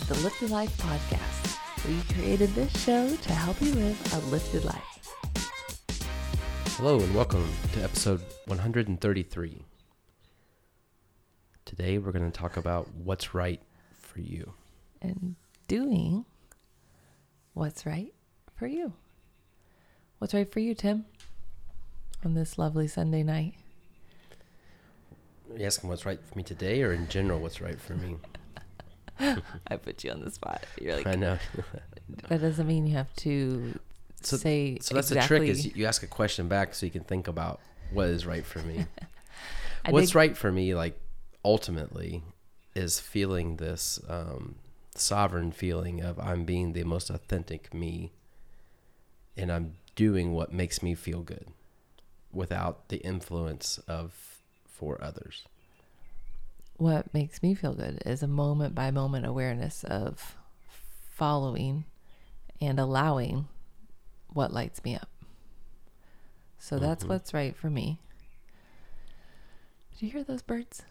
is the Lifted Life Podcast. We created this show to help you live a lifted life. Hello and welcome to episode 133. Today we're going to talk about what's right for you. And doing what's right for you. What's right for you, Tim, on this lovely Sunday night? Are you asking what's right for me today or in general what's right for me? I put you on the spot. You're like, I know. that doesn't mean you have to So, say so that's exactly. the trick is you ask a question back so you can think about what is right for me. What's think- right for me like ultimately is feeling this um, sovereign feeling of I'm being the most authentic me and I'm doing what makes me feel good without the influence of for others. What makes me feel good is a moment by moment awareness of following and allowing what lights me up. So that's Mhm. what's right for me. Did you hear those birds?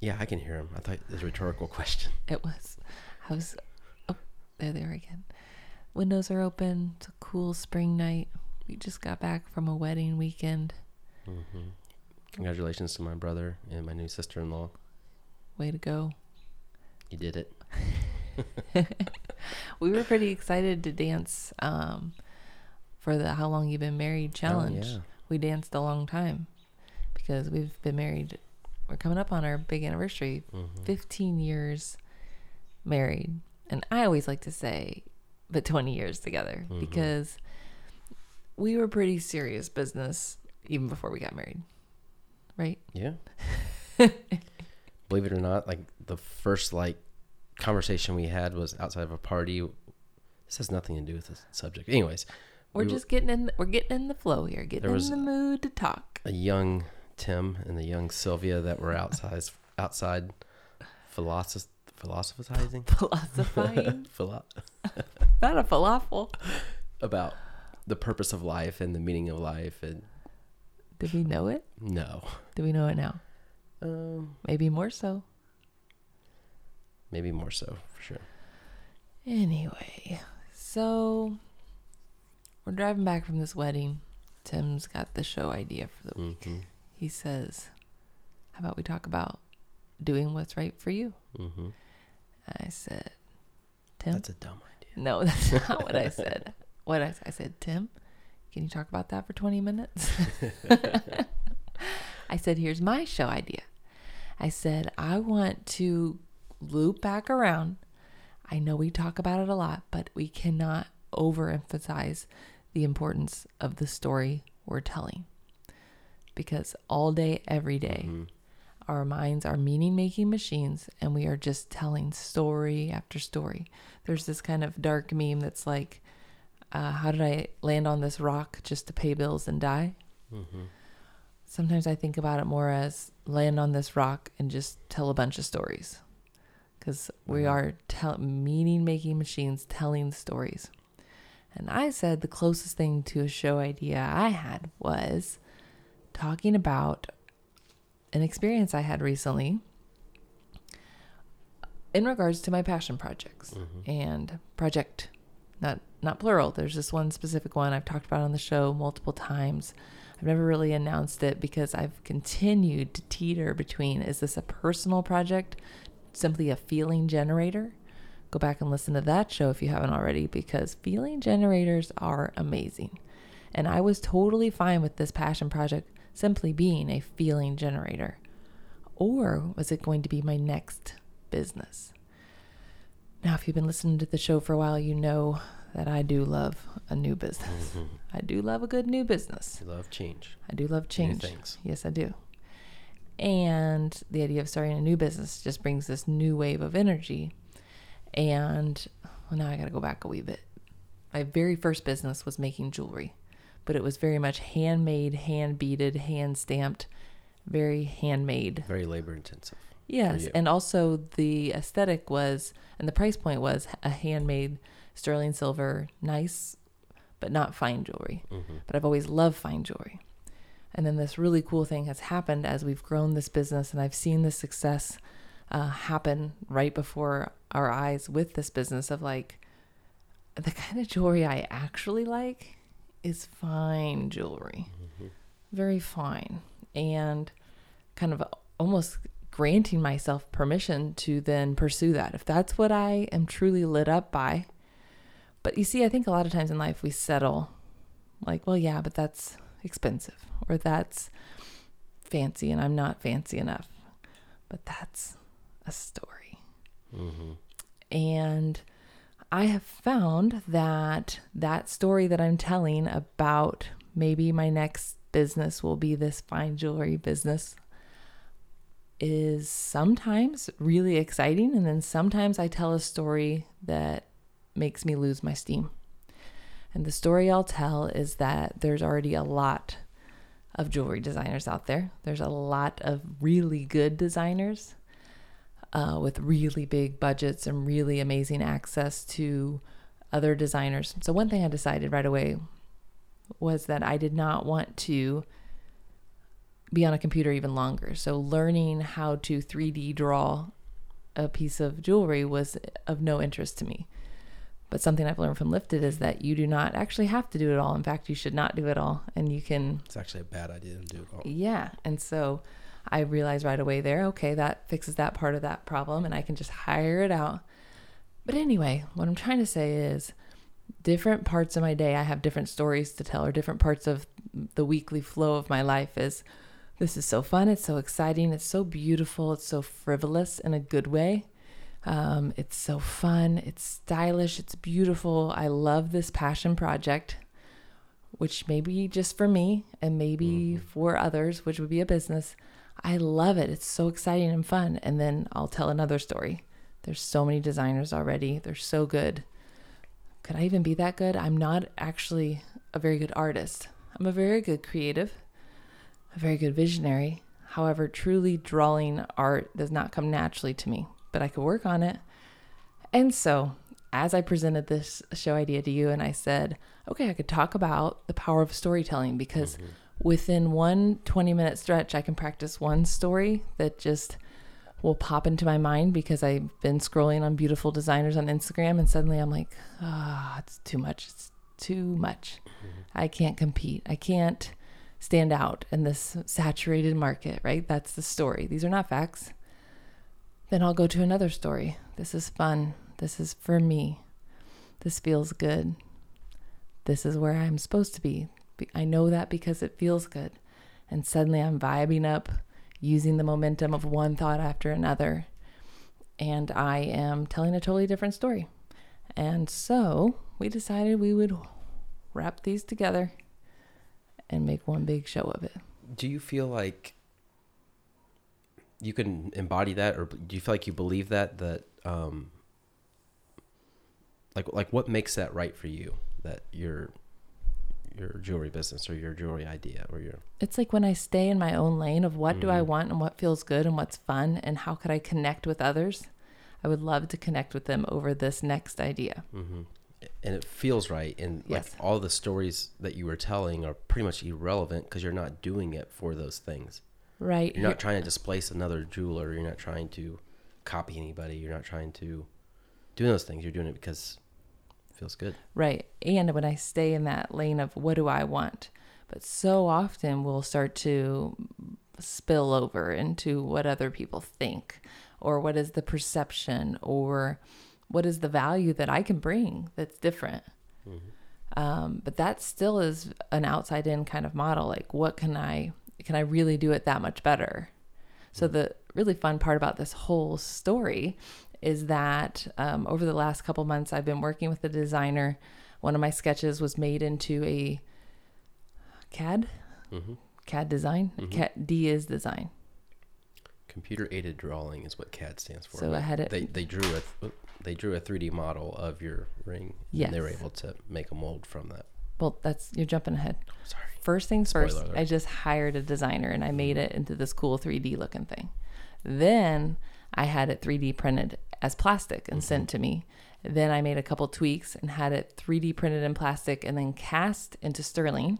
Yeah, I can hear them. I thought it was a rhetorical question. It was, I was, oh, there they are again. Windows are open. It's a cool spring night. We just got back from a wedding weekend. hmm Congratulations to my brother and my new sister-in-law. Way to go. You did it. We were pretty excited to dance um, for the How Long You've Been Married challenge. Oh, yeah. We danced a long time because we've been married. We're coming up on our big anniversary, Mhm. 15 years married. And I always like to say, but 20 years together Mhm. because we were pretty serious business even before we got married. Right? Yeah. Believe it or not, like the first like conversation we had was outside of a party. This has nothing to do with the subject. Anyways, We're we were- just getting in we're getting in the flow here, getting in the mood to talk. a young Tim and the young Sylvia that were outside outside philosoph- philosophizing Philosophizing, Philo- not a falafel. about the purpose of life and the meaning of life and Did we know it? no. Do we know it now? Um, Maybe more so. maybe more so for sure. Anyway, so we're driving back from this wedding. Tim's got the show idea for the week. hmm He says, How about we talk about doing what's right for you? hmm I said, Tim? That's a dumb idea. no, that's not what I said. What I, I said, Tim, can you talk about that for 20 minutes? I said, Here's my show idea. I said, I want to loop back around. I know we talk about it a lot, but we cannot overemphasize the importance of the story we're telling. Because all day, every day, Mhm. our minds are meaning making machines and we are just telling story after story. There's this kind of dark meme that's like, uh, How did I land on this rock just to pay bills and die? Mhm. Sometimes I think about it more as land on this rock and just tell a bunch of stories. Because we Mhm. are tell- meaning making machines telling stories. And I said the closest thing to a show idea I had was talking about an experience I had recently in regards to my passion projects Mhm. and project not not plural. There's this one specific one I've talked about on the show multiple times. I've never really announced it because I've continued to teeter between is this a personal project? Simply a feeling generator? Go back and listen to that show if you haven't already because feeling generators are amazing. And I was totally fine with this passion project simply being a feeling generator. Or was it going to be my next business now, if you've been listening to the show for a while, you know that I do love a new business. Mhm. I do love a good new business. You love change. I do love change. things. Yes, I do. And the idea of starting a new business just brings this new wave of energy. And well, now I got to go back a wee bit. My very first business was making jewelry, but it was very much handmade, hand beaded, hand stamped, very handmade. Very labor intensive. Yes, and also the aesthetic was, and the price point was a handmade sterling silver, nice, but not fine jewelry. hmm But I've always loved fine jewelry. And then this really cool thing has happened as we've grown this business and I've seen the success uh, happen right before our eyes with this business of like the kind of jewelry I actually like is fine jewelry, very fine, and kind of almost granting myself permission to then pursue that if that's what I am truly lit up by. But you see, I think a lot of times in life we settle like, well, yeah, but that's expensive or that's fancy and I'm not fancy enough. But that's a story. Mm-hmm. And I have found that that story that I'm telling about maybe my next business will be this fine jewelry business is sometimes really exciting. And then sometimes I tell a story that makes me lose my steam. And the story I'll tell is that there's already a lot of jewelry designers out there. There's a lot of really good designers uh, with really big budgets and really amazing access to other designers. So, one thing I decided right away was that I did not want to be on a computer even longer. So, learning how to 3D draw a piece of jewelry was of no interest to me. But something I've learned from Lifted is that you do not actually have to do it all. In fact, you should not do it all. And you can. It's actually a bad idea to do it all. Yeah. And so I realized right away there, okay, that fixes that part of that problem and I can just hire it out. But anyway, what I'm trying to say is different parts of my day, I have different stories to tell, or different parts of the weekly flow of my life is this is so fun. It's so exciting. It's so beautiful. It's so frivolous in a good way. Um, it's so fun. It's stylish. It's beautiful. I love this passion project, which maybe just for me and maybe mm-hmm. for others, which would be a business. I love it. It's so exciting and fun. And then I'll tell another story. There's so many designers already. They're so good. Could I even be that good? I'm not actually a very good artist. I'm a very good creative, a very good visionary. However, truly drawing art does not come naturally to me but I could work on it. And so, as I presented this show idea to you, and I said, okay, I could talk about the power of storytelling because mm-hmm. within one 20 minute stretch, I can practice one story that just will pop into my mind because I've been scrolling on beautiful designers on Instagram, and suddenly I'm like, ah, oh, it's too much. It's too much. Mm-hmm. I can't compete. I can't stand out in this saturated market, right? That's the story. These are not facts. Then I'll go to another story. This is fun. This is for me. This feels good. This is where I'm supposed to be. I know that because it feels good. And suddenly I'm vibing up, using the momentum of one thought after another. And I am telling a totally different story. And so we decided we would wrap these together and make one big show of it. Do you feel like you can embody that, or do you feel like you believe that that um, like like what makes that right for you? That your your jewelry business or your jewelry idea or your it's like when i stay in my own lane of what mm-hmm. do i mm-hmm. want and what feels good and what's fun and how could i connect with others i would love to connect with them over this next idea mm-hmm. And it feels right and yes. like all the stories that you were telling are pretty much irrelevant because you're not doing it for those things Right. You're not trying to displace another jeweler. You're not trying to copy anybody. You're not trying to do those things. You're doing it because it feels good. Right. And when I stay in that lane of what do I want, but so often we'll start to spill over into what other people think or what is the perception or what is the value that I can bring that's different. Mm-hmm. Um, but that still is an outside in kind of model. Like, what can I can I really do it that much better? So the really fun part about this whole story is that um, over the last couple months, I've been working with a designer. One of my sketches was made into a CAD, mm-hmm. CAD design. Mm-hmm. CAD, D is design. Computer aided drawing is what CAD stands for. So I had it. They they drew a they drew a 3D model of your ring. Yes. And they were able to make a mold from that. Well, that's you're jumping ahead. Sorry. First things Spoiler first, alert. I just hired a designer and I made it into this cool 3D looking thing. Then I had it 3D printed as plastic and mm-hmm. sent to me. Then I made a couple tweaks and had it 3D printed in plastic and then cast into sterling.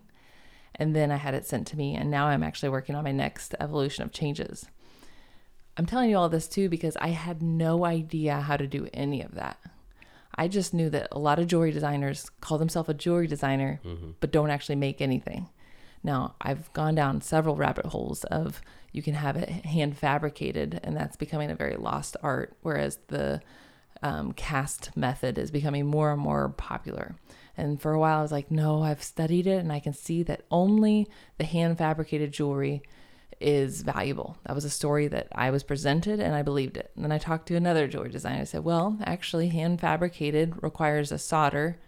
And then I had it sent to me. And now I'm actually working on my next evolution of changes. I'm telling you all this too because I had no idea how to do any of that. I just knew that a lot of jewelry designers call themselves a jewelry designer, but don't actually make anything. Now, I've gone down several rabbit holes of you can have it hand fabricated, and that's becoming a very lost art, whereas the um, cast method is becoming more and more popular. And for a while, I was like, no, I've studied it, and I can see that only the hand fabricated jewelry is valuable. That was a story that I was presented and I believed it. And then I talked to another jewelry designer. I said, well, actually, hand fabricated requires a solder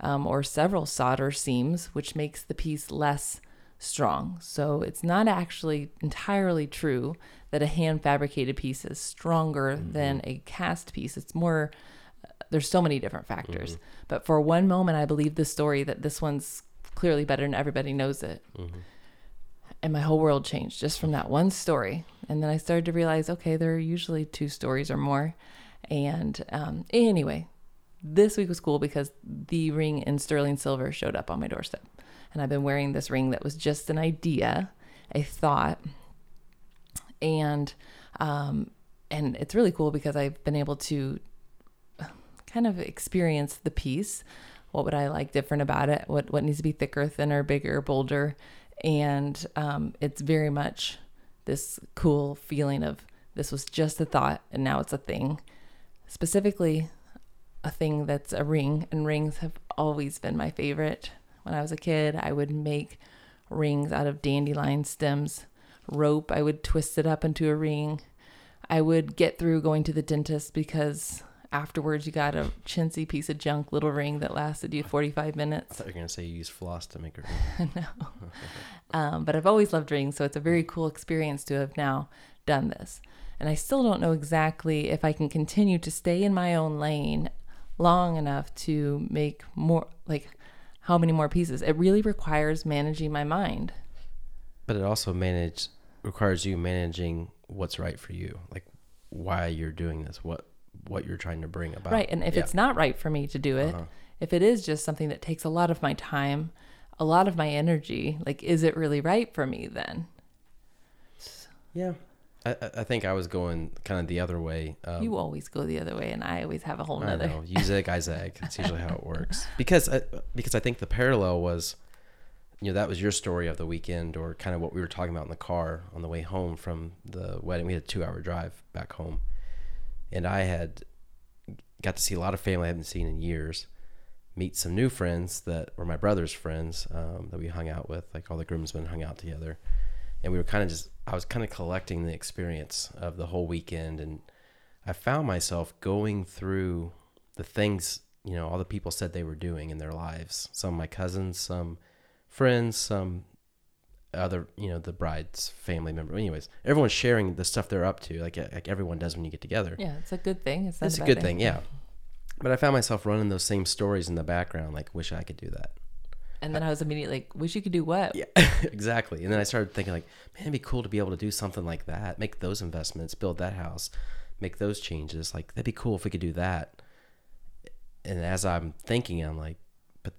um, or several solder seams, which makes the piece less strong. So it's not actually entirely true that a hand fabricated piece is stronger mm-hmm. than a cast piece. It's more, uh, there's so many different factors. Mm-hmm. But for one moment, I believed the story that this one's clearly better and everybody knows it mm-hmm. And my whole world changed just from that one story. And then I started to realize, okay, there are usually two stories or more. And um, anyway, this week was cool because the ring in sterling silver showed up on my doorstep. And I've been wearing this ring that was just an idea, a thought. And um, and it's really cool because I've been able to kind of experience the piece. What would I like different about it? What what needs to be thicker, thinner, bigger, bolder? And um, it's very much this cool feeling of this was just a thought and now it's a thing. Specifically, a thing that's a ring, and rings have always been my favorite. When I was a kid, I would make rings out of dandelion stems, rope. I would twist it up into a ring. I would get through going to the dentist because afterwards you got a chintzy piece of junk little ring that lasted you 45 I minutes. thought you were gonna say you use floss to make it. no. Um, but I've always loved rings, so it's a very cool experience to have now done this. And I still don't know exactly if I can continue to stay in my own lane long enough to make more, like how many more pieces. It really requires managing my mind. But it also manage requires you managing what's right for you, like why you're doing this, what what you're trying to bring about. Right. And if Yeah. it's not right for me to do it, Uh-huh. if it is just something that takes a lot of my time, a lot of my energy, like, is it really right for me then? yeah, I I- I think I was going kind of the other way. Um, you always go the other way, and I always have a whole I nother. know. You zig, I zag. That's usually how it works. Because I, because I think the parallel was, you know, that was your story of the weekend, or kind of what we were talking about in the car on the way home from the wedding. We had a two-hour drive back home, and I had got to see a lot of family I haven't seen in years. Meet some new friends that were my brother's friends um, that we hung out with, like all the groomsmen hung out together, and we were kind of just. I was kind of collecting the experience of the whole weekend and. I found myself going through the things, you know, all the people said they were doing in their lives. Some of my cousins, some friends, some other, you know, the bride's family member. Anyways, everyone's sharing the stuff they're up to, like uh, like everyone does when you get together. Yeah, it's a good thing. It's, it's a good thing, yeah. But I found myself running those same stories in the background, like, wish I could do that. And then I was immediately like, wish you could do what? Yeah, exactly. And then I started thinking, like, man, it'd be cool to be able to do something like that, make those investments, build that house, make those changes. Like, that'd be cool if we could do that. And as I'm thinking, I'm like, but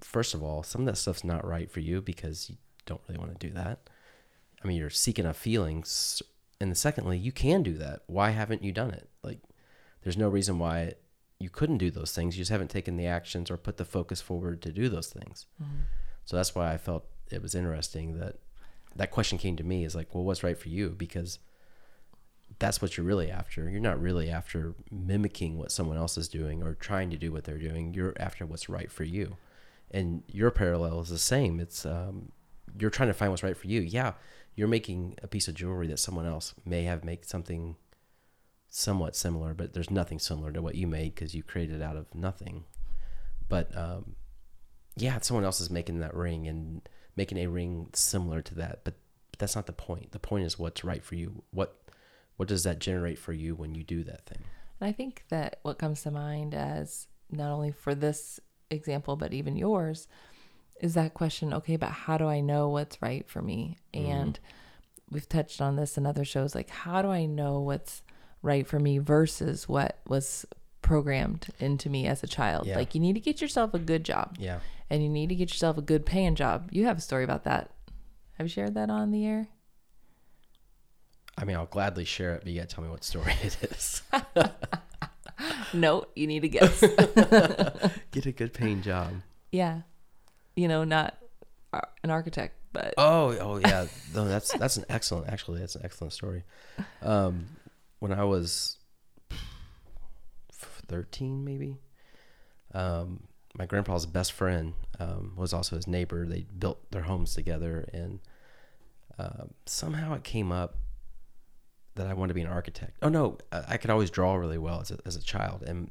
first of all, some of that stuff's not right for you because you don't really want to do that. I mean, you're seeking a feelings. And secondly, you can do that. Why haven't you done it? Like, there's no reason why you couldn't do those things. You just haven't taken the actions or put the focus forward to do those things. So that's why I felt it was interesting that that question came to me is like, well, what's right for you? Because that's what you're really after. You're not really after mimicking what someone else is doing or trying to do what they're doing. You're after what's right for you. And your parallel is the same. It's um, you're trying to find what's right for you. Yeah, you're making a piece of jewelry that someone else may have made something somewhat similar, but there's nothing similar to what you made because you created it out of nothing. But um, yeah, someone else is making that ring and making a ring similar to that, but, but that's not the point. The point is what's right for you. What what does that generate for you when you do that thing? And I think that what comes to mind as not only for this example, but even yours, is that question okay, but how do I know what's right for me? Mm-hmm. And we've touched on this in other shows like, how do I know what's right for me versus what was programmed into me as a child? Yeah. Like, you need to get yourself a good job Yeah. and you need to get yourself a good paying job. You have a story about that. Have you shared that on the air? I mean, I'll gladly share it, but you gotta tell me what story it is. No, you need to guess. Get a good paying job. yeah. You know, not an architect, but Oh, oh yeah. No, that's that's an excellent. Actually, that's an excellent story. Um, when I was thirteen, maybe, um, my grandpa's best friend um, was also his neighbor. They built their homes together, and um somehow it came up that I wanted to be an architect. Oh no, I, I could always draw really well as a, as a child, and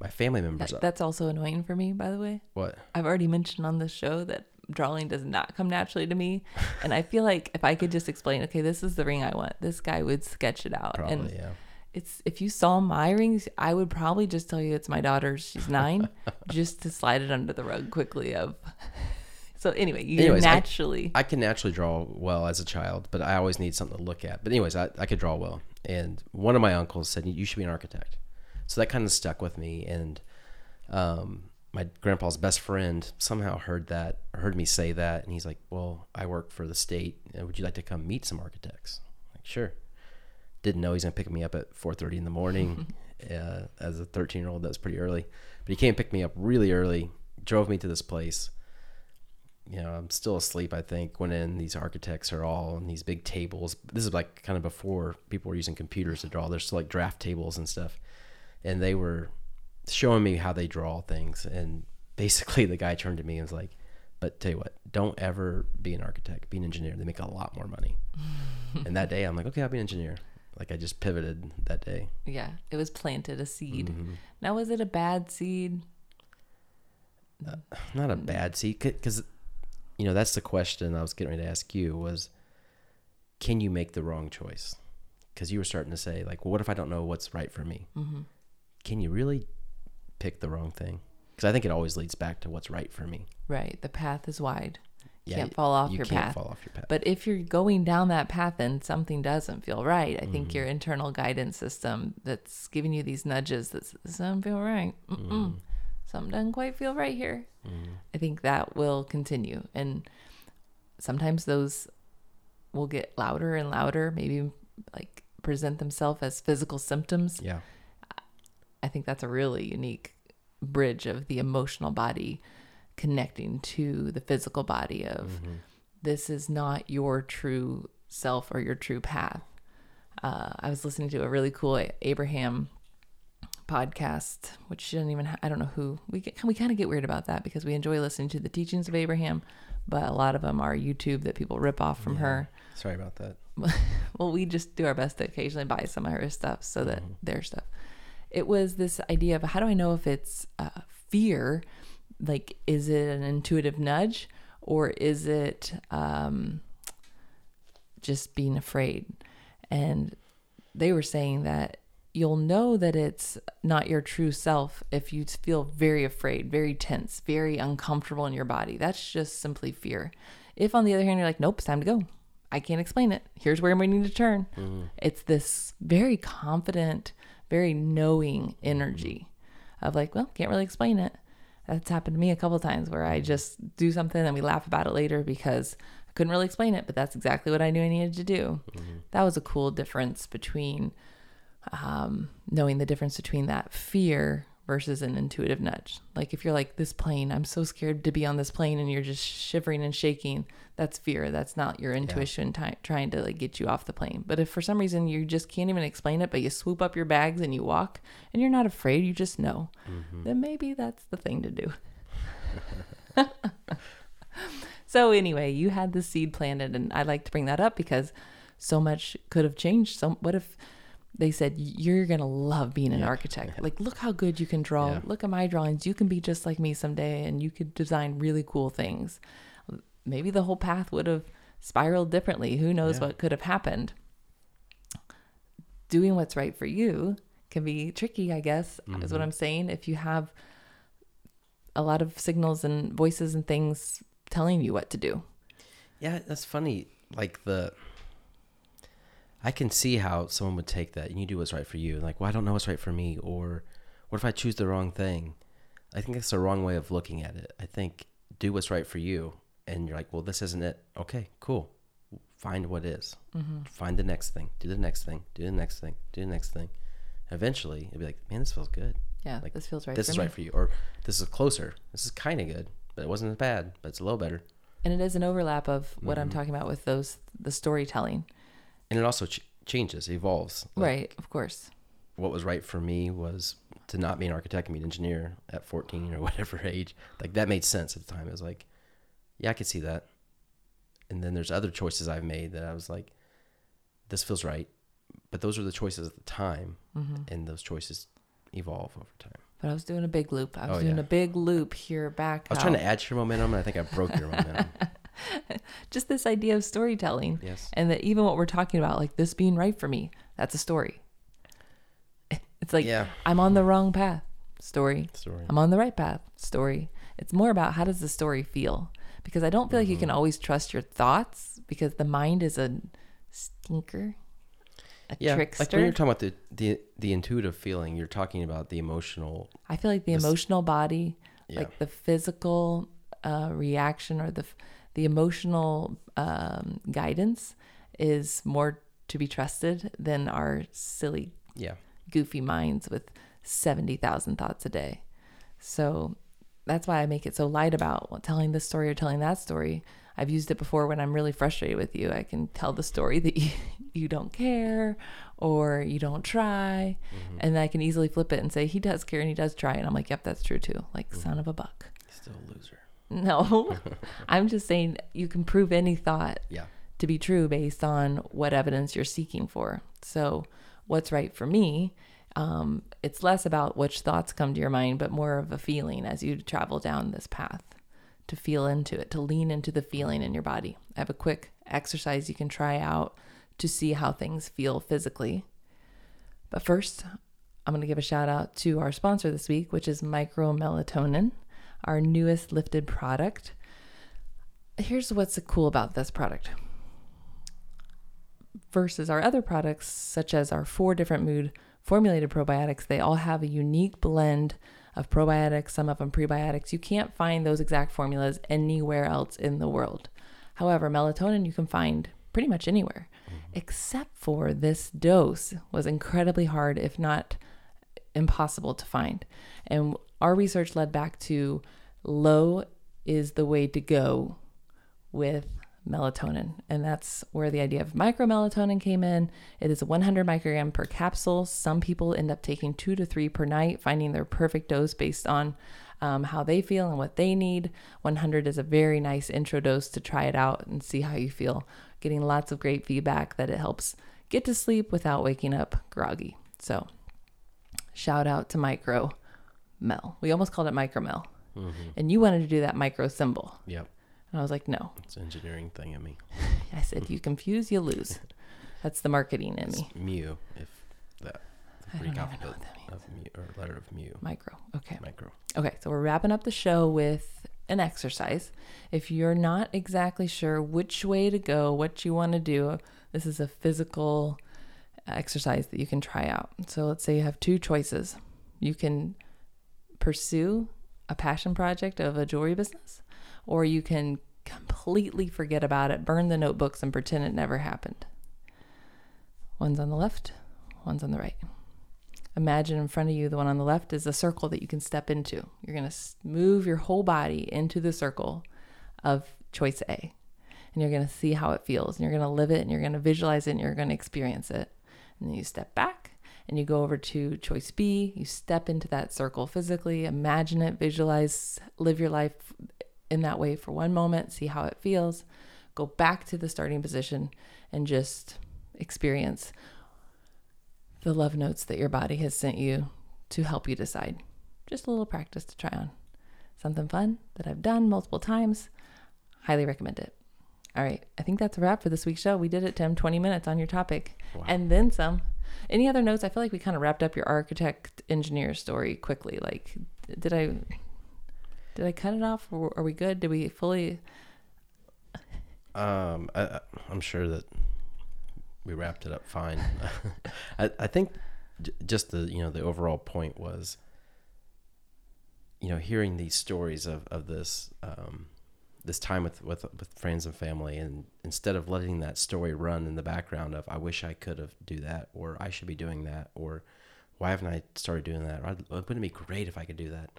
my family members. that, that's also annoying for me, by the way. what? I've already mentioned on this show that drawing does not come naturally to me. And I feel like if I could just explain, okay, this is the ring I want, this guy would sketch it out. Probably and yeah. it's if you saw my rings, I would probably just tell you it's my daughter's. She's nine, just to slide it under the rug quickly. Of so anyway, you Anyways, I- naturally. I can naturally draw well as a child, but I always need something to look at. But anyways, I, I could draw well, and one of my uncles said you should be an architect, so that kind of stuck with me. And um, my grandpa's best friend somehow heard that, heard me say that, and he's like, "Well, I work for the state. Would you like to come meet some architects?" I'm like, sure. Didn't know he's gonna pick me up at 4:30 in the morning. uh, as a 13 year old, that was pretty early. But he came and picked me up really early, drove me to this place you know, I'm still asleep. I think went in. These architects are all on these big tables. This is like kind of before people were using computers to draw. There's still like draft tables and stuff, and they were showing me how they draw things. And basically, the guy turned to me and was like, "But tell you what, don't ever be an architect. Be an engineer. They make a lot more money." and that day, I'm like, "Okay, I'll be an engineer." Like I just pivoted that day. yeah, it was planted a seed. Mm-hmm. Now, was it a bad seed? not a bad seed, because you know that's the question i was getting ready to ask you was can you make the wrong choice because you were starting to say like well what if i don't know what's right for me Mm-hmm. Can you really pick the wrong thing because i think it always leads back to what's right for me Right. The path is wide. yeah can't fall off you your can't path. fall off your path But if you're going down that path and something doesn't feel right, I Mm-hmm. think your internal guidance system that's giving you these nudges that doesn't feel right. Mm-mm. Something doesn't quite feel right here. I think that will continue. And sometimes those will get louder and louder, maybe like present themselves as physical symptoms. yeah I think that's a really unique bridge of the emotional body connecting to the physical body of this is not your true self or your true path. Uh, I was listening to a really cool Abraham podcast, which she doesn't even, ha- I don't know who. We get, we kind of get weird about that because we enjoy listening to the teachings of Abraham, but a lot of them are YouTube that people rip off from her sorry about that well, we just do our best to occasionally buy some of her stuff so that their stuff. It was this idea of how do I know if it's uh, fear? Like, is it an intuitive nudge or is it um, just being afraid? And they were saying that you'll know that it's not your true self if you feel very afraid, very tense, very uncomfortable in your body. That's just simply fear. If, on the other hand, you're like, nope, it's time to go. I can't explain it. Here's where we need to turn. It's this very confident, very knowing energy of like, well, can't really explain it. That's happened to me a couple of times where I just do something and we laugh about it later because I couldn't really explain it, but that's exactly what I knew I needed to do. That was a cool difference between um, knowing the difference between that fear versus an intuitive nudge. Like if you're like this plane, I'm so scared to be on this plane, and you're just shivering and shaking. That's fear. That's not your intuition ty- trying to like get you off the plane. But if for some reason you just can't even explain it, but you swoop up your bags and you walk, and you're not afraid, you just know, mm-hmm. then maybe that's the thing to do. So anyway, you had the seed planted, and I like to bring that up because so much could have changed. So what if they said you're gonna love being an architect? Like, look how good you can draw. Yeah. Look at my drawings. You can be just like me someday, and you could design really cool things. Maybe the whole path would have spiraled differently. Who knows Yeah. what could have happened? Doing what's right for you can be tricky, I guess, is what mm-hmm. I'm saying. If you have a lot of signals and voices and things telling you what to do. Yeah, that's funny. Like the, I can see how someone would take that and you do what's right for you. Like, well, I don't know what's right for me, or what if I choose the wrong thing? I think that's the wrong way of looking at it. I think do what's right for you, and you're like, well, this isn't it. Okay, cool. find what is. Mm-hmm. Find the next thing. Do the next thing. Do the next thing. Do the next thing. Eventually, it'll be like, man, this feels good. Yeah, Like, this feels right. this is me. right for you, or this is closer. This is kind of good, but it wasn't as bad, but it's a little better. And it is an overlap of what I'm Mhm. talking about with those the storytelling. And it also ch- changes, evolves. Like, right, of course. What was right for me was to not be an architect and be an engineer at 14 or whatever age. Like that made sense at the time. It was like, yeah, I could see that. And then there's other choices I've made that I was like, this feels right. But those were the choices at the time, hmm and those choices evolve over time. But I was doing a big loop. I was Oh, doing yeah. a big loop here back. I was trying to add to your momentum, and I think I broke your momentum. just this idea of storytelling, Yes. and that even what we're talking about, like this being right for me, that's a story. It's like yeah. I'm on the wrong path. Story. Story. I'm on the right path. Story. It's more about how does the story feel? Because I don't feel like you Mm-hmm. can always trust your thoughts because the mind is a stinker, a yeah. trickster. Like when you're talking about the, the the intuitive feeling, you're talking about the emotional. I feel like the This- emotional body, Yeah. like the physical uh, reaction or the the emotional um, guidance, is more to be trusted than our silly, yeah. goofy minds with seventy thousand thoughts a day. So that's why I make it so light about telling this story or telling that story. I've used it before when I'm really frustrated with you. I can tell the story that you, you don't care or you don't try. Mm-hmm. And I can easily flip it and say, he does care and he does try. And I'm like, yep, that's true too. Like, son of a buck. Still a loser. No, I'm just saying you can prove any thought Yeah. to be true based on what evidence you're seeking for. So, what's right for me? Um, it's less about which thoughts come to your mind, but more of a feeling as you travel down this path to feel into it, to lean into the feeling in your body. I have a quick exercise you can try out to see how things feel physically. But first, I'm going to give a shout out to our sponsor this week, which is Micro Melatonin, our newest lifted product. Here's what's cool about this product versus our other products, such as our four different mood formulated probiotics, they all have a unique blend of probiotics, some of them prebiotics. You can't find those exact formulas anywhere else in the world. However, melatonin you can find pretty much anywhere, mm-hmm. except for this dose was incredibly hard, if not impossible to find. And our research led back to low is the way to go with melatonin. And that's where the idea of micromelatonin came in. It is 100 microgram per capsule. Some people end up taking two to three per night, finding their perfect dose based on um, how they feel and what they need. 100 is a very nice intro dose to try it out and see how you feel. Getting lots of great feedback that it helps get to sleep without waking up groggy. So, shout out to Micro Mel. We almost called it Micro Mel. Mm-hmm. And you wanted to do that micro symbol. Yep. And I was like, no. It's an engineering thing in me. I said, you confuse, you lose. That's the marketing in It's me. mu, if that. I don't even know what that means. of mu, or letter of mu. Micro. Okay. Micro. Okay. So we're wrapping up the show with an exercise. If you're not exactly sure which way to go, what you want to do, this is a physical exercise that you can try out. So let's say you have two choices. You can pursue a passion project of a jewelry business, or you can completely forget about it, burn the notebooks, and pretend it never happened. One's on the left, one's on the right. Imagine in front of you, the one on the left is a circle that you can step into. You're going to move your whole body into the circle of choice A. And you're going to see how it feels. And you're going to live it and you're going to visualize it and you're going to experience it. And then you step back and you go over to choice B. You step into that circle physically, imagine it, visualize, live your life in that way for one moment, see how it feels. Go back to the starting position and just experience the love notes that your body has sent you to help you decide. Just a little practice to try on. Something fun that I've done multiple times. Highly recommend it. All right, I think that's a wrap for this week's show. We did it, Tim, 20 minutes on your topic Wow. and then some. Any other notes? I feel like we kind of wrapped up your architect engineer story quickly. Like, did I did I cut it off? Are we good? Did we fully? Um, I- I'm sure that we wrapped it up fine. I, I think j- just the you know the overall point was, you know, hearing these stories of of this um, this time with, with with friends and family, and instead of letting that story run in the background of I wish I could have do that, or I should be doing that, or why haven't I started doing that? Or wouldn't it be great if I could do that?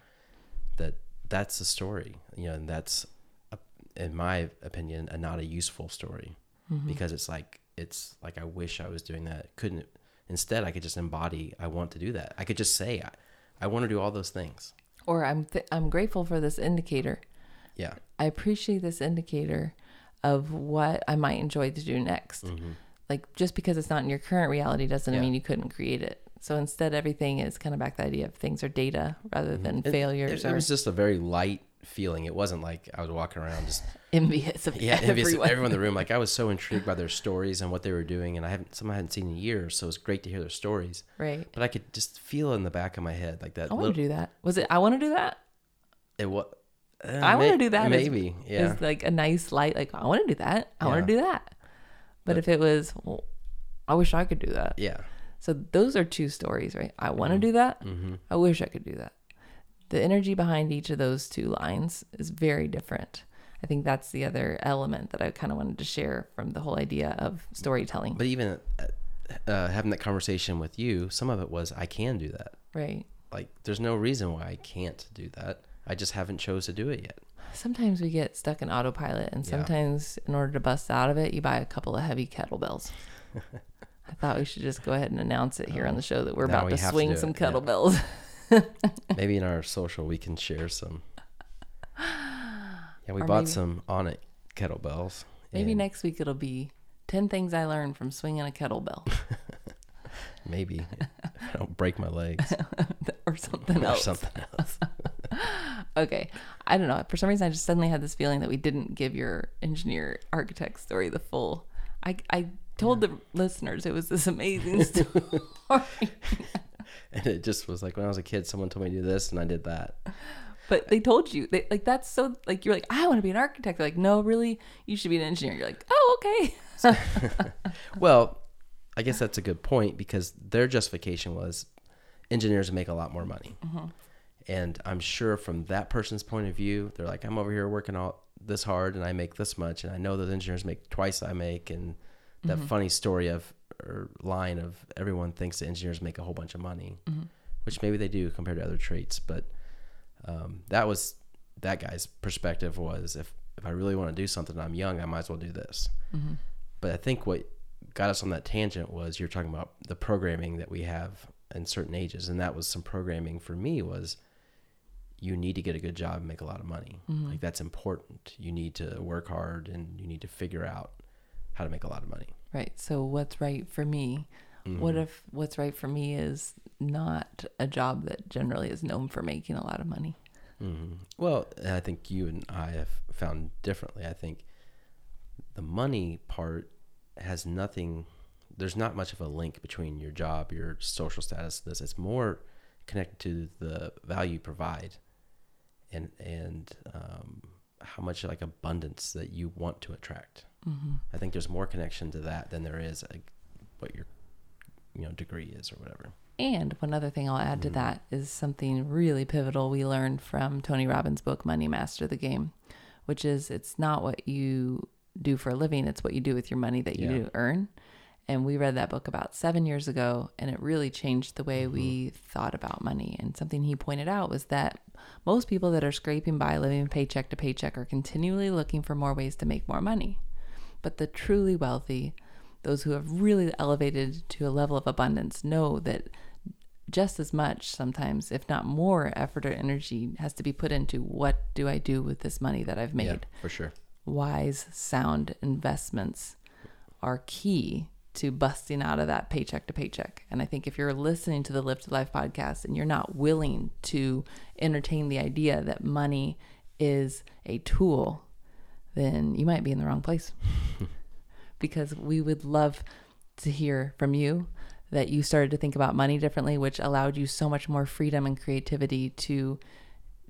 That that's the story, you know, and that's, a, in my opinion, a not a useful story Mm-hmm. because it's like it's like I wish I was doing that. Couldn't instead I could just embody I want to do that. I could just say I, I want to do all those things. Or I'm th- I'm grateful for this indicator. Yeah. I appreciate this indicator of what I might enjoy to do next. Like just because it's not in your current reality doesn't Mm-hmm. Yeah. mean you couldn't create it. So instead, everything is kind of back the idea of things are data rather than It- failures It, it or was just a very light feeling. It wasn't like I was walking around just envious of yeah, envious of everyone. everyone in the room. Like I was so intrigued by their stories and what they were doing, and I haven't some I hadn't seen in years, so it was great to hear their stories. Right. But I could just feel in the back of my head like that. I want little, to do that. Was it? I want to do that. it was. Uh, I want to do that. is- Maybe, yeah. Is like a nice light. Like I want to do that. I want to do that. But if it was, well, I wish I could do that. yeah. So those are two stories, right? I want to do that. Mm-hmm. I wish I could do that. The energy behind each of those two lines is very different. I think that's the other element that I kind of wanted to share from the whole idea of storytelling. But even uh, uh, having that conversation with you, some of it was I can do that. right. Like there's no reason why I can't do that. I just haven't chose to do it yet. Sometimes we get stuck in autopilot, and Yeah. sometimes in order to bust out of it, you buy a couple of heavy kettlebells. I thought we should just go ahead and announce it here on the oh, show that we're about we to have to swing some it, yeah. kettlebells. Maybe in our social we can share some. Yeah, we Or bought maybe- some on it kettlebells. Maybe next week it'll be 10 things I learned from swinging a kettlebell Maybe I don't break my legs or something or else. something else. Okay. I don't know. For some reason, I just suddenly had this feeling that we didn't give your engineer architect story the full. I, I told the listeners it was this amazing story. And it just was like when I was a kid, someone told me to do this, and I did that. but they told you, they, like, that's so, like, you're like, I want to be an architect. They're like, no, really? You should be an engineer. You're like, oh, okay. Well, I guess that's a good point because their justification was engineers make a lot more money. Mm-hmm. And I'm sure from that person's point of view, they're like, I'm over here working all this hard and I make this much. And I know those engineers make twice I make. And that mm-hmm. funny story of or line of everyone thinks that engineers make a whole bunch of money, mm-hmm. which maybe they do compared to other traits. But um, that was that guy's perspective was if, if I really want to do something, I'm young, I might as well do this. Mm-hmm. But I think what got us on that tangent was you're talking about the programming that we have in certain ages, and that was some programming for me was you need to get a good job and make a lot of money. Like that's important. You need to work hard and you need to figure out how to make a lot of money. Right. So what's right for me? What if what's right for me is not a job that generally is known for making a lot of money? hmm Well, I think you and I have found differently. I think the money part has nothing. There's not much of a link between your job, your social status. This it's more connected to the value you provide, and and um, how much like abundance that you want to attract. Mm-hmm. I think there's more connection to that than there is like what your you know degree is or whatever. And one other thing I'll add to that is something really pivotal we learned from Tony Robbins' book, Money Master the Game, which is it's not what you do for a living, it's what you do with your money that you Yeah. do earn. And we read that book about seven years ago, and it really changed the way we thought about money. And something he pointed out was that most people that are scraping by, living paycheck to paycheck, are continually looking for more ways to make more money. But the truly wealthy, those who have really elevated to a level of abundance, know that just as much sometimes, if not more, effort or energy has to be put into what do I do with this money that I've made. Yeah, for sure. Wise, sound investments are key to busting out of that paycheck to paycheck. And I think if you're listening to the Lifted Life podcast and you're not willing to entertain the idea that money is a tool, then you might be in the wrong place. because we would love to hear from you that you started to think about money differently, which allowed you so much more freedom and creativity to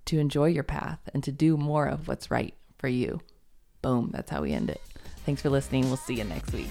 to enjoy your path and to do more of what's right for you. Boom, that's how we end it. Thanks for listening. We'll see you next week.